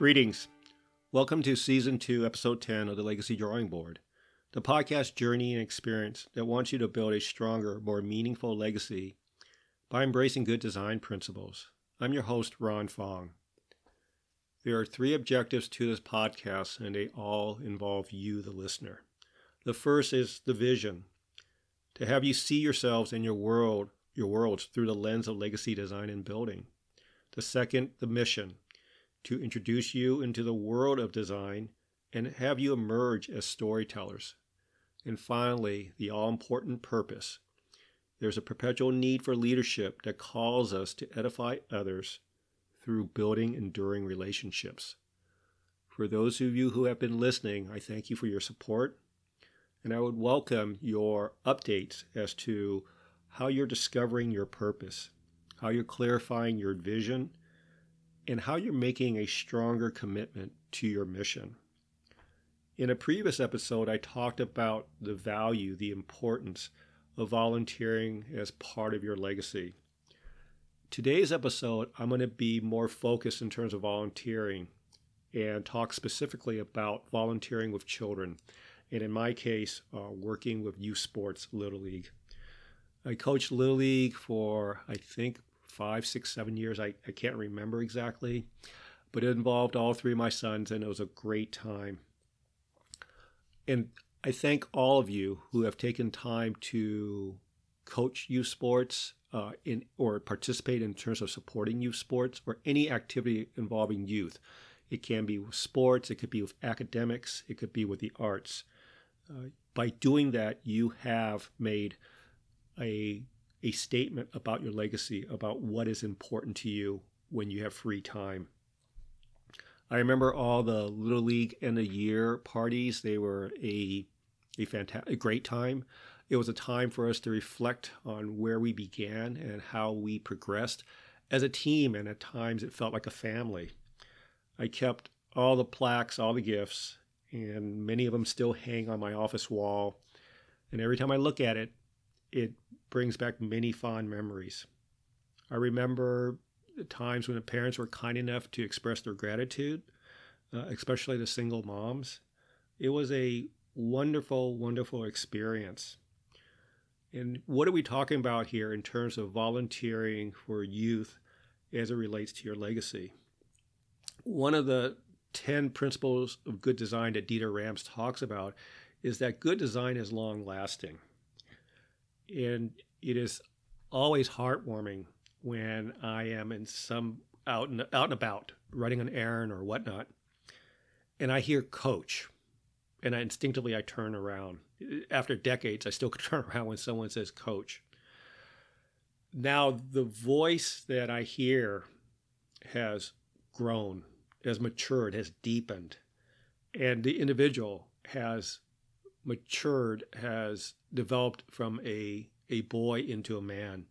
Greetings. Welcome to Season 2, Episode 10 of the Legacy Drawing Board, the podcast journey and experience that wants you to build a stronger, more meaningful legacy by embracing good design principles. I'm your host, Ron Fong. There are three objectives to this podcast, and they all involve you, the listener. The first is the vision to have you see yourselves and your world, your worlds through the lens of legacy design and building. The second, the mission to introduce you into the world of design and have you emerge as storytellers. And finally, the all important purpose. There's a perpetual need for leadership that calls us to edify others through building enduring relationships. For those of you who have been listening, I thank you for your support, and I would welcome your updates as to how you're discovering your purpose, how you're clarifying your vision, and how you're making a stronger commitment to your mission. In a previous episode, I talked about the value, the importance of volunteering as part of your legacy. Today's episode, I'm going to be more focused in terms of volunteering and talk specifically about volunteering with children. And in my case, uh, working with youth sports, Little League. I coached Little League for, I think, five, six, seven years. I, I can't remember exactly, but it involved all three of my sons, and it was a great time. And I thank all of you who have taken time to coach youth sports uh, in or participate in terms of supporting youth sports or any activity involving youth. It can be with sports, it could be with academics, it could be with the arts. Uh, by doing that, you have made a a statement about your legacy, about what is important to you when you have free time. I remember all the Little League end of year parties. They were a a fantastic, great time. It was a time for us to reflect on where we began and how we progressed as a team, and at times it felt like a family. I kept all the plaques, all the gifts, and many of them still hang on my office wall. And every time I look at it, it brings back many fond memories. I remember the times when the parents were kind enough to express their gratitude, uh, especially the single moms. It was a wonderful, wonderful experience. And what are we talking about here in terms of volunteering for youth as it relates to your legacy? One of the 10 principles of good design that Dieter Rams talks about is that good design is long lasting and it is always heartwarming when I am in some out and out and about running an errand or whatnot, and I hear coach, and I instinctively I turn around. After decades, I still turn around when someone says coach. Now the voice that I hear has grown, has matured, has deepened, and the individual has matured, has developed from a, a boy into a man.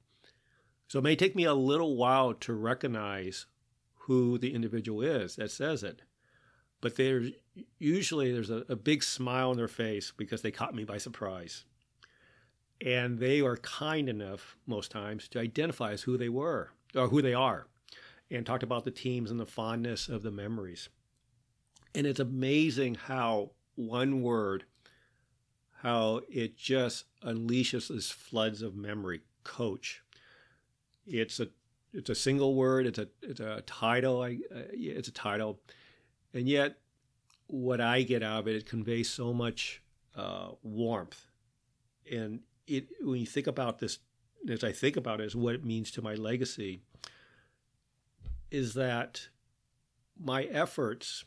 So it may take me a little while to recognize who the individual is that says it. But there's usually there's a, a big smile on their face because they caught me by surprise. And they are kind enough most times to identify as who they were or who they are and talked about the teams and the fondness of the memories. And it's amazing how one word how it just unleashes this floods of memory. Coach. It's a it's a single word. It's a it's a title. I, uh, it's a title, and yet what I get out of it, it conveys so much uh, warmth, and it when you think about this, as I think about it, is what it means to my legacy. Is that my efforts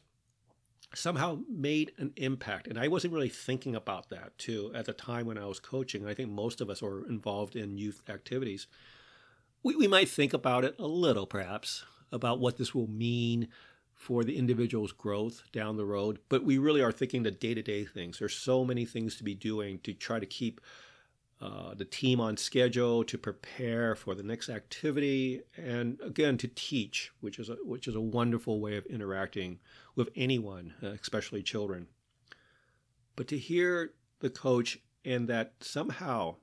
somehow made an impact. And I wasn't really thinking about that too at the time when I was coaching. I think most of us were involved in youth activities. We, we might think about it a little, perhaps, about what this will mean for the individual's growth down the road. But we really are thinking the day to day things. There's so many things to be doing to try to keep uh, the team on schedule to prepare for the next activity, and again to teach, which is a, which is a wonderful way of interacting with anyone, uh, especially children. But to hear the coach and that somehow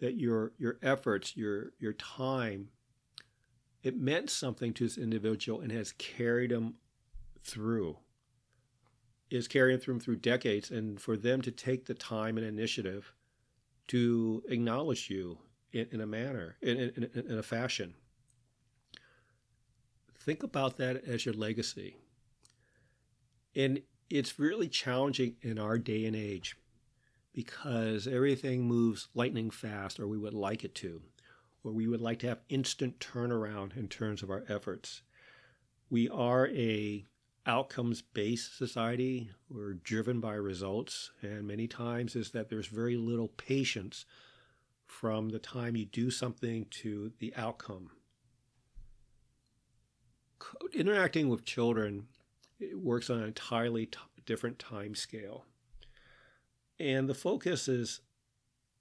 that your your efforts, your your time, it meant something to this individual and has carried him through is carrying them through decades and for them to take the time and initiative to acknowledge you in, in a manner in, in, in a fashion think about that as your legacy and it's really challenging in our day and age because everything moves lightning fast, or we would like it to, or we would like to have instant turnaround in terms of our efforts. We are a outcomes based society. We're driven by results, and many times is that there's very little patience from the time you do something to the outcome. Interacting with children works on an entirely t- different time scale. And the focus is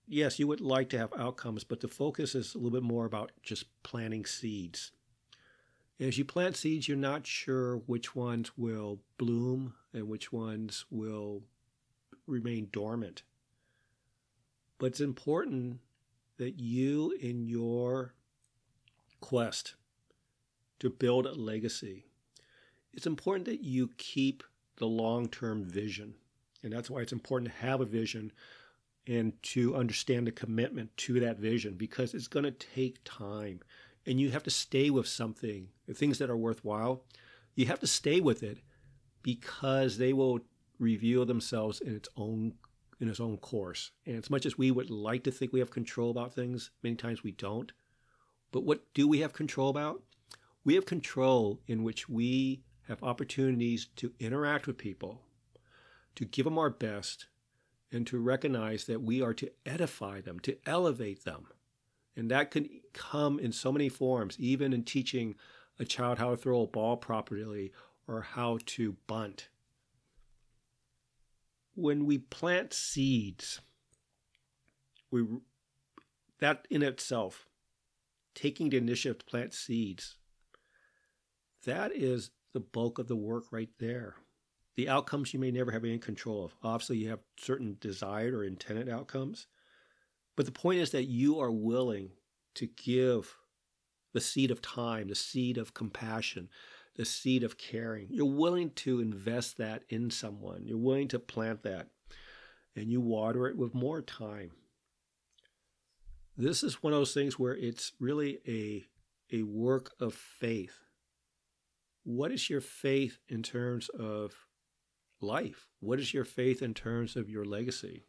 yes, you would like to have outcomes, but the focus is a little bit more about just planting seeds. As you plant seeds, you're not sure which ones will bloom and which ones will remain dormant. But it's important that you, in your quest to build a legacy, it's important that you keep the long term vision. And that's why it's important to have a vision and to understand the commitment to that vision because it's going to take time. And you have to stay with something, things that are worthwhile. You have to stay with it because they will reveal themselves in its own in its own course. And as much as we would like to think we have control about things, many times we don't. But what do we have control about? We have control in which we have opportunities to interact with people, to give them our best, and to recognize that we are to edify them, to elevate them. And that can come in so many forms, even in teaching a child how to throw a ball properly or how to bunt. When we plant seeds, we that in itself, taking the initiative to plant seeds, that is the bulk of the work right there. The outcomes you may never have any control of. Obviously, you have certain desired or intended outcomes. But the point is that you are willing to give the seed of time, the seed of compassion, the seed of caring. You're willing to invest that in someone. You're willing to plant that. And you water it with more time. This is one of those things where it's really a, a work of faith what is your faith in terms of life? What is your faith in terms of your legacy?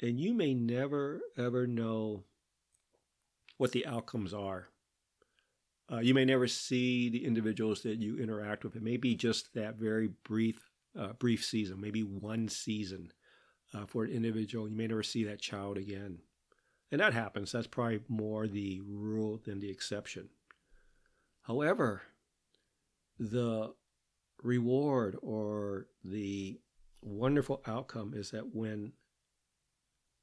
And you may never, ever know what the outcomes are. Uh, you may never see the individuals that you interact with. It may be just that very brief, uh, brief season, maybe one season uh, for an individual. You may never see that child again. And that happens. That's probably more the rule than the exception. However, the reward or the wonderful outcome is that when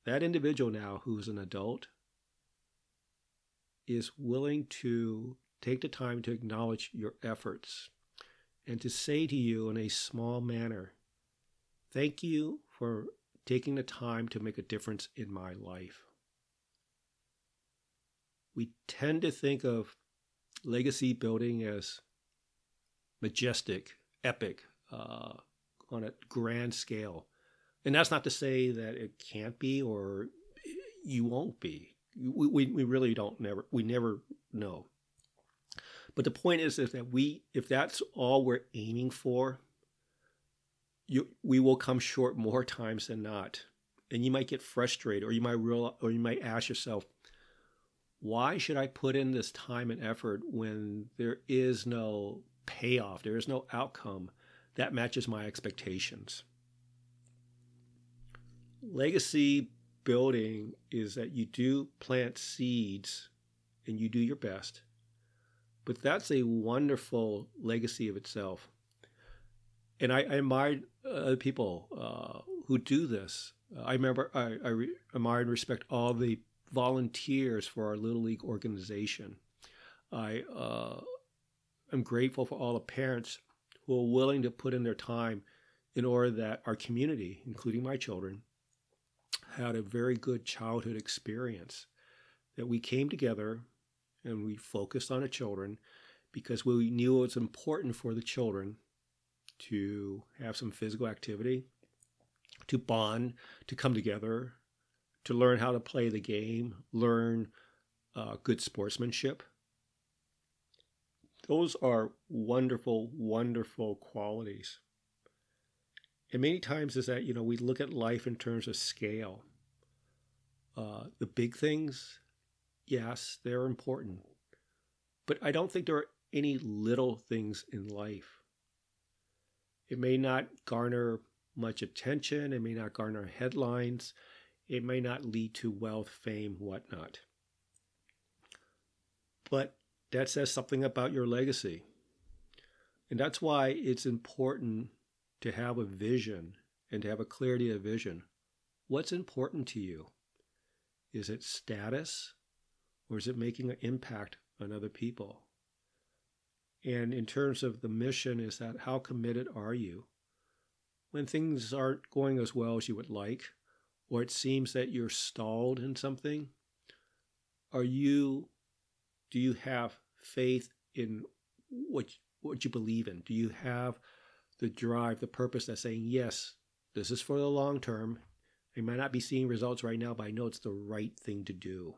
that individual now who's an adult is willing to take the time to acknowledge your efforts and to say to you in a small manner, Thank you for taking the time to make a difference in my life. We tend to think of legacy building as majestic, epic, uh, on a grand scale. And that's not to say that it can't be or you won't be. We, we, really don't never we never know. But the point is, is that we if that's all we're aiming for, you we will come short more times than not. And you might get frustrated or you might real or you might ask yourself, why should I put in this time and effort when there is no payoff, there is no outcome that matches my expectations. Legacy building is that you do plant seeds and you do your best, but that's a wonderful legacy of itself. And I, I admire other people uh, who do this. I remember I, I re- admire and respect all the volunteers for our Little League organization. I uh, I'm grateful for all the parents who are willing to put in their time in order that our community, including my children, had a very good childhood experience. That we came together and we focused on the children because we knew it was important for the children to have some physical activity, to bond, to come together, to learn how to play the game, learn uh, good sportsmanship. Those are wonderful, wonderful qualities. And many times is that, you know, we look at life in terms of scale. Uh, the big things, yes, they're important. But I don't think there are any little things in life. It may not garner much attention, it may not garner headlines, it may not lead to wealth, fame, whatnot. But that says something about your legacy. And that's why it's important to have a vision and to have a clarity of vision. What's important to you? Is it status or is it making an impact on other people? And in terms of the mission, is that how committed are you? When things aren't going as well as you would like, or it seems that you're stalled in something, are you do you have faith in what what you believe in? Do you have the drive, the purpose that's saying, yes, this is for the long term. I might not be seeing results right now, but I know it's the right thing to do.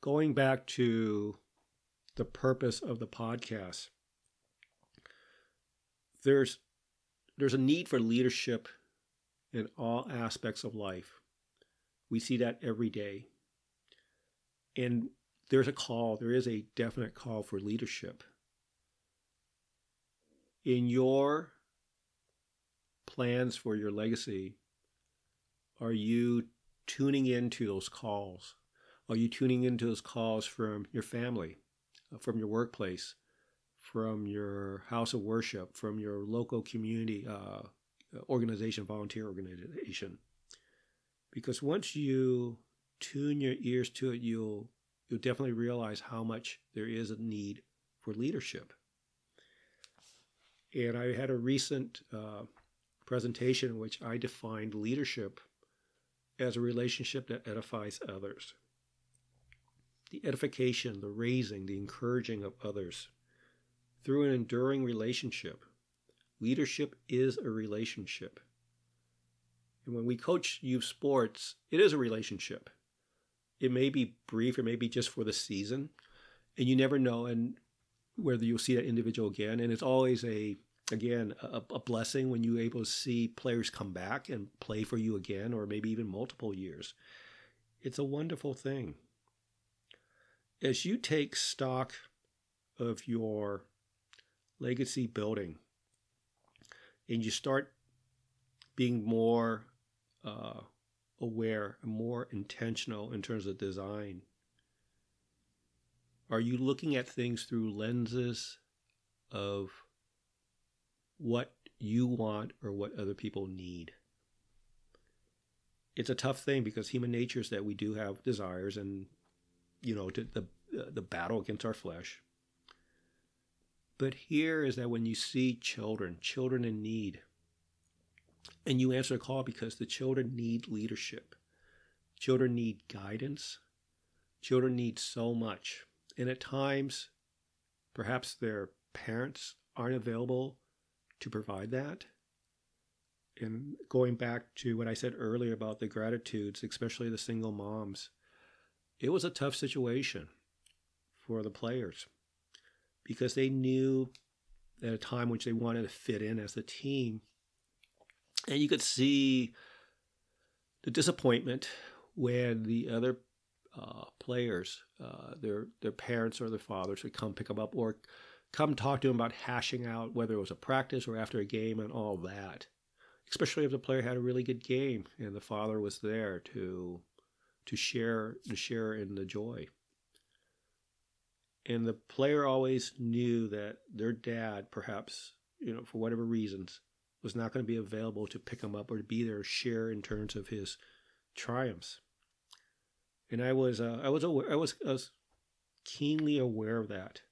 Going back to the purpose of the podcast, there's there's a need for leadership in all aspects of life. We see that every day. And there's a call, there is a definite call for leadership. In your plans for your legacy, are you tuning into those calls? Are you tuning into those calls from your family, from your workplace, from your house of worship, from your local community uh, organization, volunteer organization? Because once you tune your ears to it, you'll you'll definitely realize how much there is a need for leadership. And I had a recent uh, presentation in which I defined leadership as a relationship that edifies others. The edification, the raising, the encouraging of others through an enduring relationship. Leadership is a relationship. And when we coach youth sports, it is a relationship it may be brief, it may be just for the season, and you never know and whether you'll see that individual again. And it's always a again a, a blessing when you're able to see players come back and play for you again, or maybe even multiple years. It's a wonderful thing. As you take stock of your legacy building and you start being more uh, aware and more intentional in terms of design? Are you looking at things through lenses of what you want or what other people need? It's a tough thing because human nature is that we do have desires and, you know, to the, uh, the battle against our flesh. But here is that when you see children, children in need, and you answer a call because the children need leadership. Children need guidance. Children need so much. And at times, perhaps their parents aren't available to provide that. And going back to what I said earlier about the gratitudes, especially the single moms, it was a tough situation for the players because they knew at a time which they wanted to fit in as a team and you could see the disappointment when the other uh, players, uh, their their parents or their fathers, would come pick them up or come talk to them about hashing out whether it was a practice or after a game and all that. Especially if the player had a really good game and the father was there to to share to share in the joy. And the player always knew that their dad, perhaps, you know, for whatever reasons, was not going to be available to pick him up or to be there share in terms of his triumphs. And I was uh, I was aware, I was I was keenly aware of that.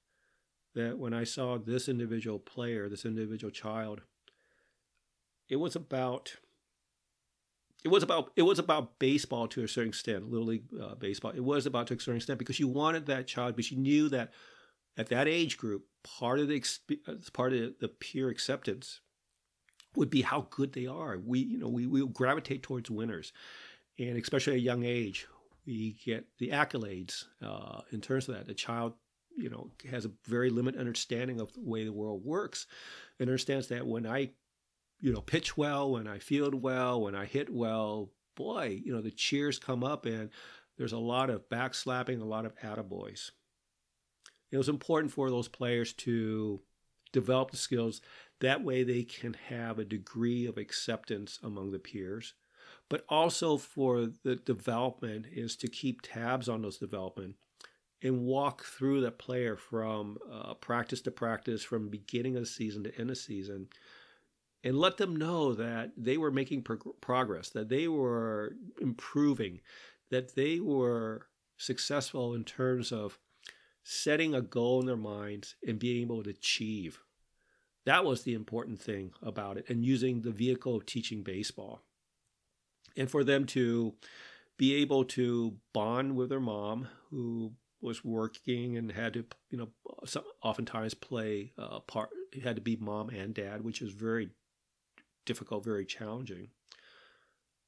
That when I saw this individual player, this individual child, it was about it was about it was about baseball to a certain extent, little league uh, baseball. It was about to a certain extent because you wanted that child, but you knew that at that age group, part of the part of the peer acceptance would be how good they are. We, you know, we we gravitate towards winners, and especially at a young age, we get the accolades uh, in terms of that. The child, you know, has a very limited understanding of the way the world works, and understands that when I, you know, pitch well, when I field well, when I hit well, boy, you know, the cheers come up, and there's a lot of backslapping, a lot of attaboys. It was important for those players to develop the skills. That way, they can have a degree of acceptance among the peers. But also for the development is to keep tabs on those development and walk through the player from uh, practice to practice, from beginning of the season to end of season, and let them know that they were making pro- progress, that they were improving, that they were successful in terms of setting a goal in their minds and being able to achieve. That was the important thing about it, and using the vehicle of teaching baseball. And for them to be able to bond with their mom, who was working and had to, you know, oftentimes play a part, it had to be mom and dad, which is very difficult, very challenging.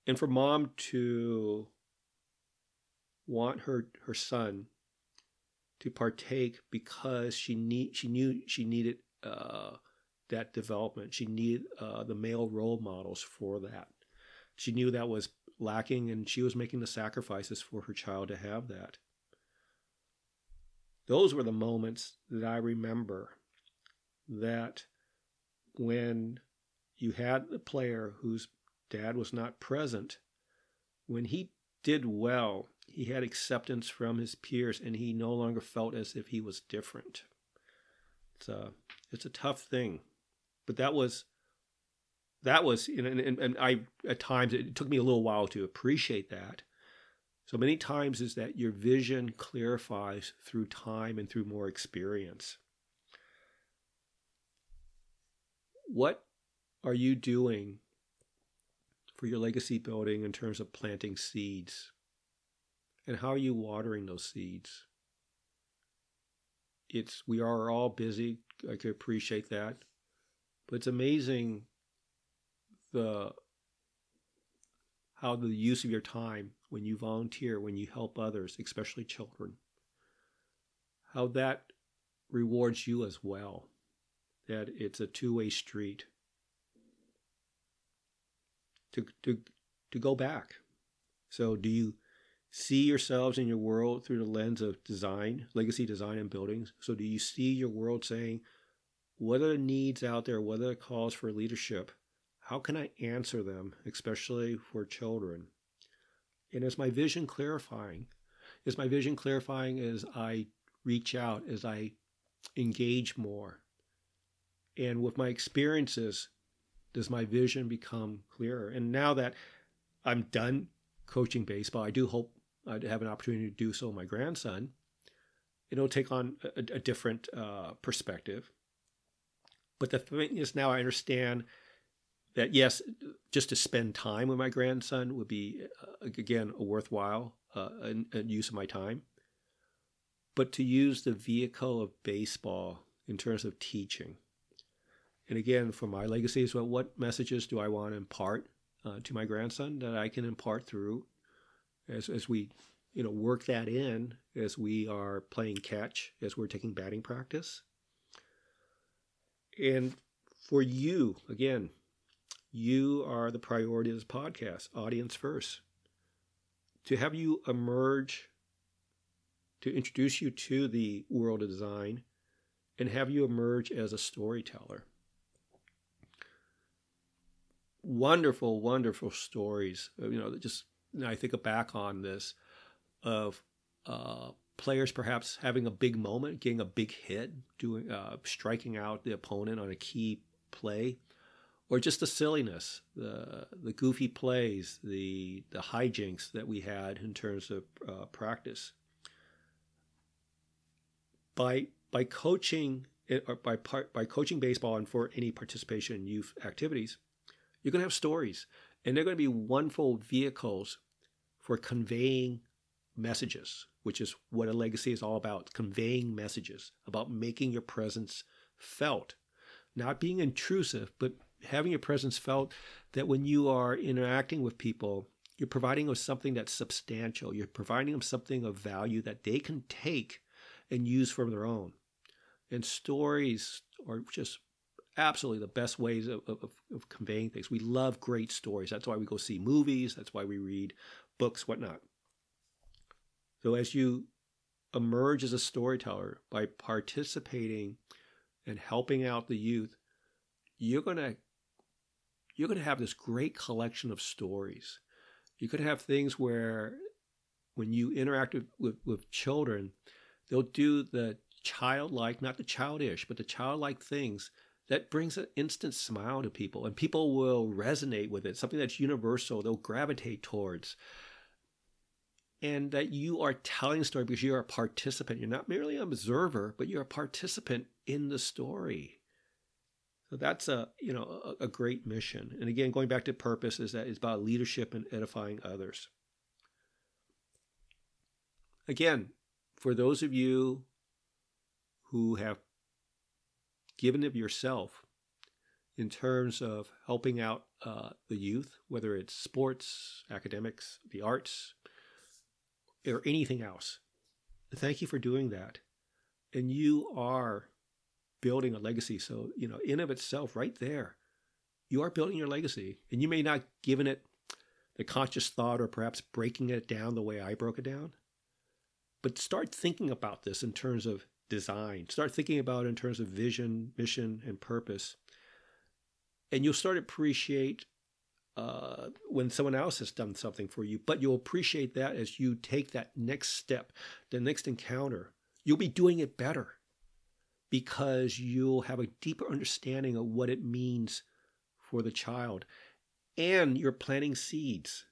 And for mom to want her her son to partake because she need she knew she needed uh, that development. She needed uh, the male role models for that. She knew that was lacking, and she was making the sacrifices for her child to have that. Those were the moments that I remember that when you had the player whose dad was not present, when he did well, he had acceptance from his peers and he no longer felt as if he was different. It's a, it's a tough thing. But that was that was you know, and, and I at times it took me a little while to appreciate that. So many times is that your vision clarifies through time and through more experience. What are you doing for your legacy building in terms of planting seeds? And how are you watering those seeds? It's we are all busy. I can appreciate that. But it's amazing the how the use of your time when you volunteer, when you help others, especially children, how that rewards you as well. That it's a two-way street. To to to go back. So do you see yourselves in your world through the lens of design, legacy design and buildings? So do you see your world saying, what are the needs out there? What are the calls for leadership? How can I answer them, especially for children? And is my vision clarifying? Is my vision clarifying as I reach out, as I engage more? And with my experiences, does my vision become clearer? And now that I'm done coaching baseball, I do hope I'd have an opportunity to do so with my grandson. It'll take on a, a different uh, perspective. But the thing is, now I understand that yes, just to spend time with my grandson would be uh, again a worthwhile uh, a, a use of my time. But to use the vehicle of baseball in terms of teaching, and again, for my legacy well, what messages do I want to impart uh, to my grandson that I can impart through as as we you know work that in as we are playing catch as we're taking batting practice and for you, again, you are the priority of this podcast, audience first. To have you emerge, to introduce you to the world of design, and have you emerge as a storyteller. Wonderful, wonderful stories. You know, just I think back on this of uh, players perhaps having a big moment, getting a big hit, doing uh, striking out the opponent on a key play, or just the silliness, the the goofy plays, the the hijinks that we had in terms of uh, practice. By by coaching or by part by coaching baseball and for any participation in youth activities, you're going to have stories, and they're going to be wonderful vehicles for conveying messages which is what a legacy is all about conveying messages, about making your presence felt, not being intrusive, but having your presence felt that when you are interacting with people, you're providing them something that's substantial. You're providing them something of value that they can take and use for their own. And stories are just absolutely the best ways of, of, of, conveying things. We love great stories. That's why we go see movies. That's why we read books, whatnot. So as you emerge as a storyteller by participating and helping out the youth, you're gonna you're gonna have this great collection of stories. You could have things where when you interact with, with, with children, they'll do the childlike, not the childish, but the childlike things that brings an instant smile to people and people will resonate with it something that's universal they'll gravitate towards. And that you are telling a story because you're a participant. You're not merely an observer but you're a participant in the story so that's a you know a, a great mission and again going back to purpose is that it's about leadership and edifying others again for those of you who have given of yourself in terms of helping out uh, the youth, whether it's sports, academics, the arts, or anything else. Thank you for doing that. And you are building a legacy. So, you know, in of itself, right there, you are building your legacy. And you may not given it the conscious thought or perhaps breaking it down the way I broke it down. But start thinking about this in terms of design. Start thinking about it in terms of vision, mission, and purpose. And you'll start appreciate uh, when someone else has done something for you, but you'll appreciate that as you take that next step, the next encounter. You'll be doing it better because you'll have a deeper understanding of what it means for the child. And you're planting seeds.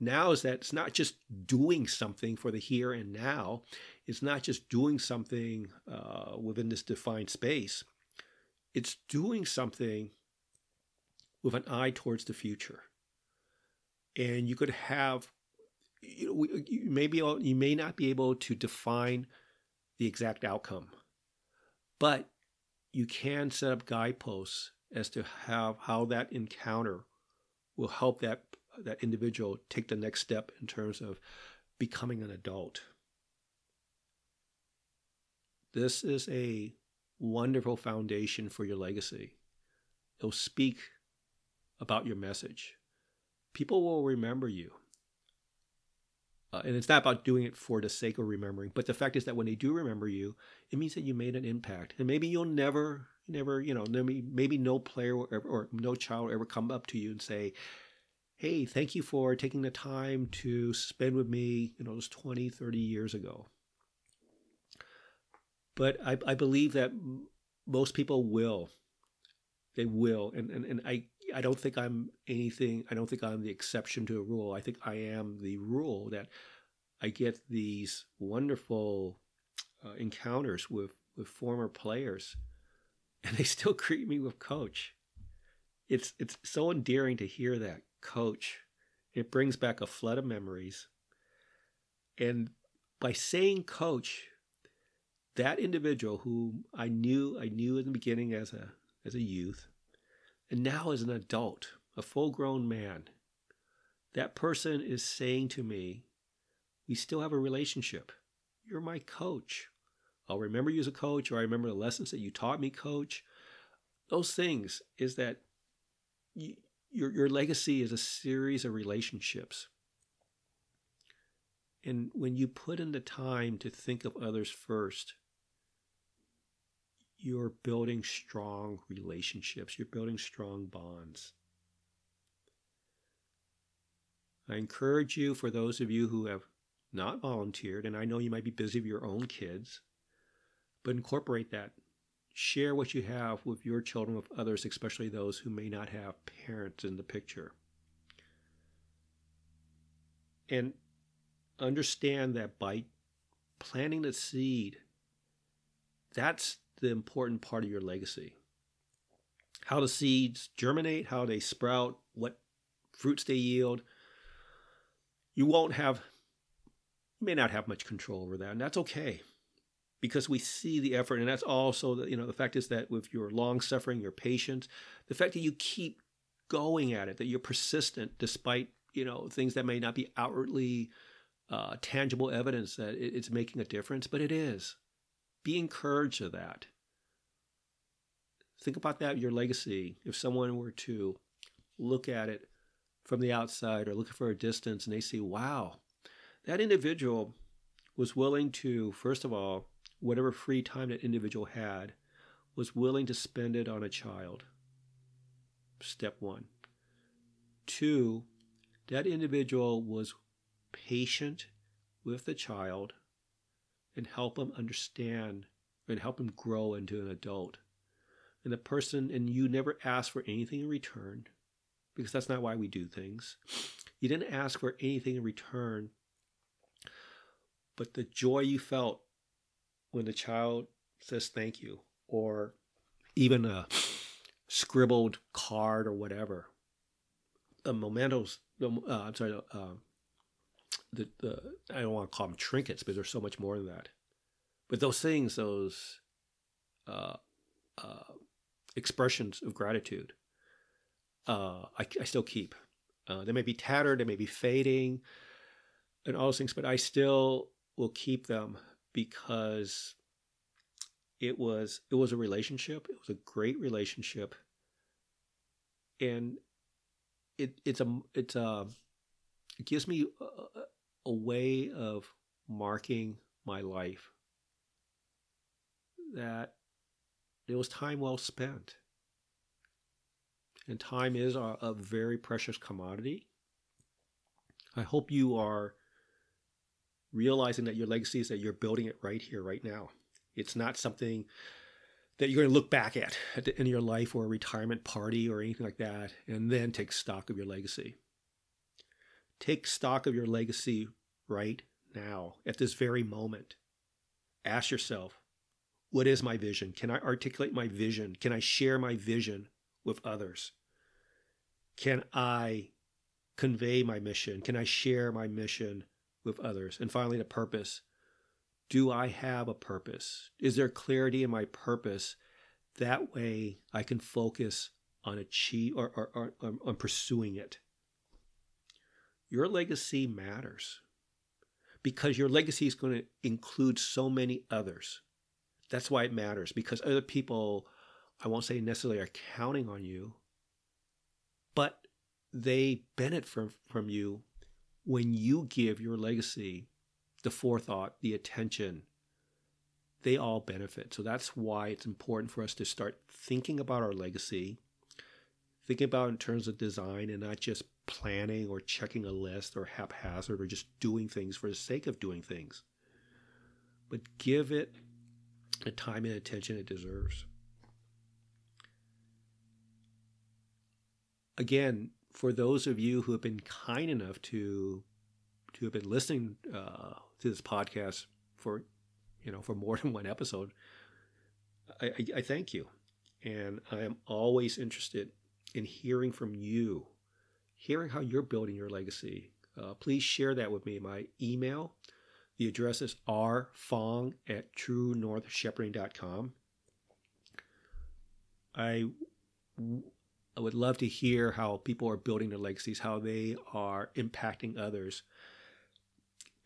Now is that it's not just doing something for the here and now, it's not just doing something uh, within this defined space, it's doing something with an eye towards the future. And you could have, you, know, you, may be, you may not be able to define the exact outcome, but you can set up guideposts as to how, how that encounter will help that, that individual take the next step in terms of becoming an adult. This is a wonderful foundation for your legacy. It'll speak about your message. People will remember you. Uh, and it's not about doing it for the sake of remembering, but the fact is that when they do remember you, it means that you made an impact. And maybe you'll never, never, you know, maybe, maybe no player or, or no child will ever come up to you and say, hey, thank you for taking the time to spend with me, you know, was 20, 30 years ago. But I, I believe that most people will. They will. And, and, and I, I don't think I'm anything, I don't think I'm the exception to a rule. I think I am the rule that I get these wonderful uh, encounters with, with former players and they still greet me with coach. It's, it's so endearing to hear that coach. It brings back a flood of memories. And by saying coach, that individual who I knew I knew in the beginning as a as a youth, and now as an adult, a full grown man, that person is saying to me, We still have a relationship. You're my coach. I'll remember you as a coach, or I remember the lessons that you taught me, coach. Those things is that you, your, your legacy is a series of relationships. And when you put in the time to think of others first, you're building strong relationships, you're building strong bonds. I encourage you, for those of you who have not volunteered, and I know you might be busy with your own kids, but incorporate that. Share what you have with your children, with others, especially those who may not have parents in the picture. And understand that by planting the seed, that's the important part of your legacy. How the seeds germinate, how they sprout, what fruits they yield. You won't have you may not have much control over that, and that's okay because we see the effort. And that's also, the, you know, the fact is that with your long suffering, your patience, the fact that you keep going at it, that you're persistent despite, you know, things that may not be outwardly uh, tangible evidence that it's making a difference, but it is. Be encouraged of that. Think about that, your legacy. If someone were to look at it from the outside or looking for a distance and they see, wow, that individual was willing to, first of all, whatever free time that individual had, was willing to spend it on a child. Step one. Two, that individual was patient with the child and help him understand and help him grow into an adult. And the person, and you never ask for anything in return because that's not why we do things. You didn't ask for anything in return, but the joy you felt when the child says thank you, or even a scribbled card or whatever. The mementos, uh, I'm sorry, uh, the, the, I don't want to call them trinkets, but there's so much more than that. But those things, those uh, uh, expressions of gratitude, uh, I, I, still keep. Uh, they may be tattered, they may be fading, and all those things, but I still will keep them because it was it was a relationship. It was a great relationship, and it it's a it's a it gives me a, way of marking my life that it was time well spent. And time is a, a very precious commodity. I hope you are realizing that your legacy is that you're building it right here, right now. It's not something that you're going to look back at at the end of your life or a retirement party or anything like that, and then take stock of your legacy. Take stock of your legacy right now, at this very moment. Ask yourself, what is my vision? Can I articulate my vision? Can I share my vision with others? Can I convey my mission? Can I share my mission with others? And finally, the purpose. Do I have a purpose? Is there clarity in my purpose? That way I can focus on achieve or, or, or, or on pursuing it. Your legacy matters because your legacy is going to include so many others. That's why it matters because other people, I won't say necessarily are counting on you, but they benefit from, from you when you give your legacy the forethought, the attention, they all benefit. So that's why it's important for us to start thinking about our legacy, thinking about in terms of design and not just planning or checking a list or haphazard or just doing things for the sake of doing things. But give it the time and attention it deserves. Again, for those of you who have been kind enough to to have been listening uh, to this podcast for you know for more than one episode, I, I, I thank you, and I am always interested in hearing from you, hearing how you're building your legacy. Uh, please share that with me. My email, the address is rfong at truenorthshepherding.com. I I would love to hear how people are building their legacies, how they are impacting others,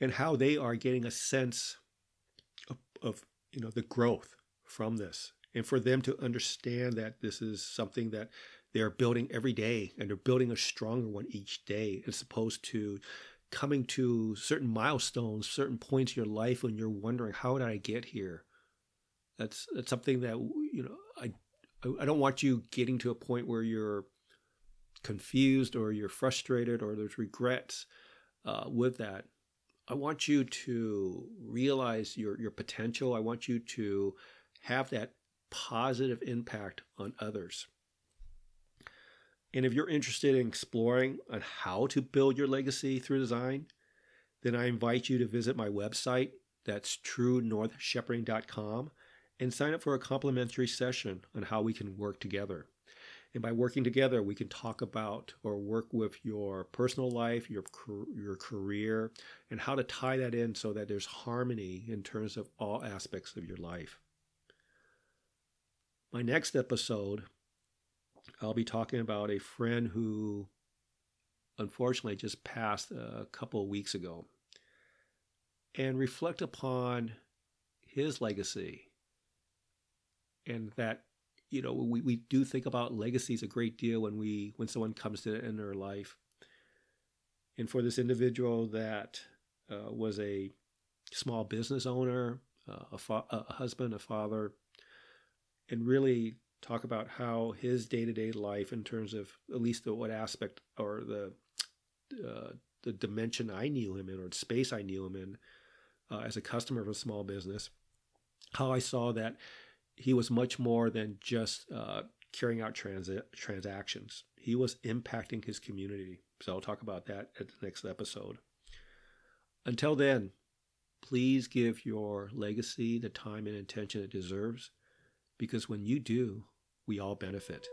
and how they are getting a sense of, of you know the growth from this, and for them to understand that this is something that they're building every day, and they're building a stronger one each day, as opposed to coming to certain milestones, certain points in your life when you're wondering, how did I get here? That's that's something that you know I I don't want you getting to a point where you're confused or you're frustrated or there's regrets uh, with that. I want you to realize your, your potential. I want you to have that positive impact on others. And if you're interested in exploring on how to build your legacy through design, then I invite you to visit my website. That's truenorthshepherding.com and sign up for a complimentary session on how we can work together. And by working together, we can talk about or work with your personal life, your your career, and how to tie that in so that there's harmony in terms of all aspects of your life. My next episode, I'll be talking about a friend who unfortunately just passed a couple of weeks ago and reflect upon his legacy. And that you know we, we do think about legacies a great deal when we when someone comes to the end of their life. And for this individual that uh, was a small business owner uh, a, fa- a husband a father and really talk about how his day-to-day life in terms of at least the what aspect or the uh, the dimension I knew him in or the space I knew him in uh, as a customer of a small business, how I saw that he was much more than just uh, carrying out trans- transactions. He was impacting his community. So I'll talk about that at the next episode. Until then, please give your legacy the time and attention it deserves because when you do, we all benefit.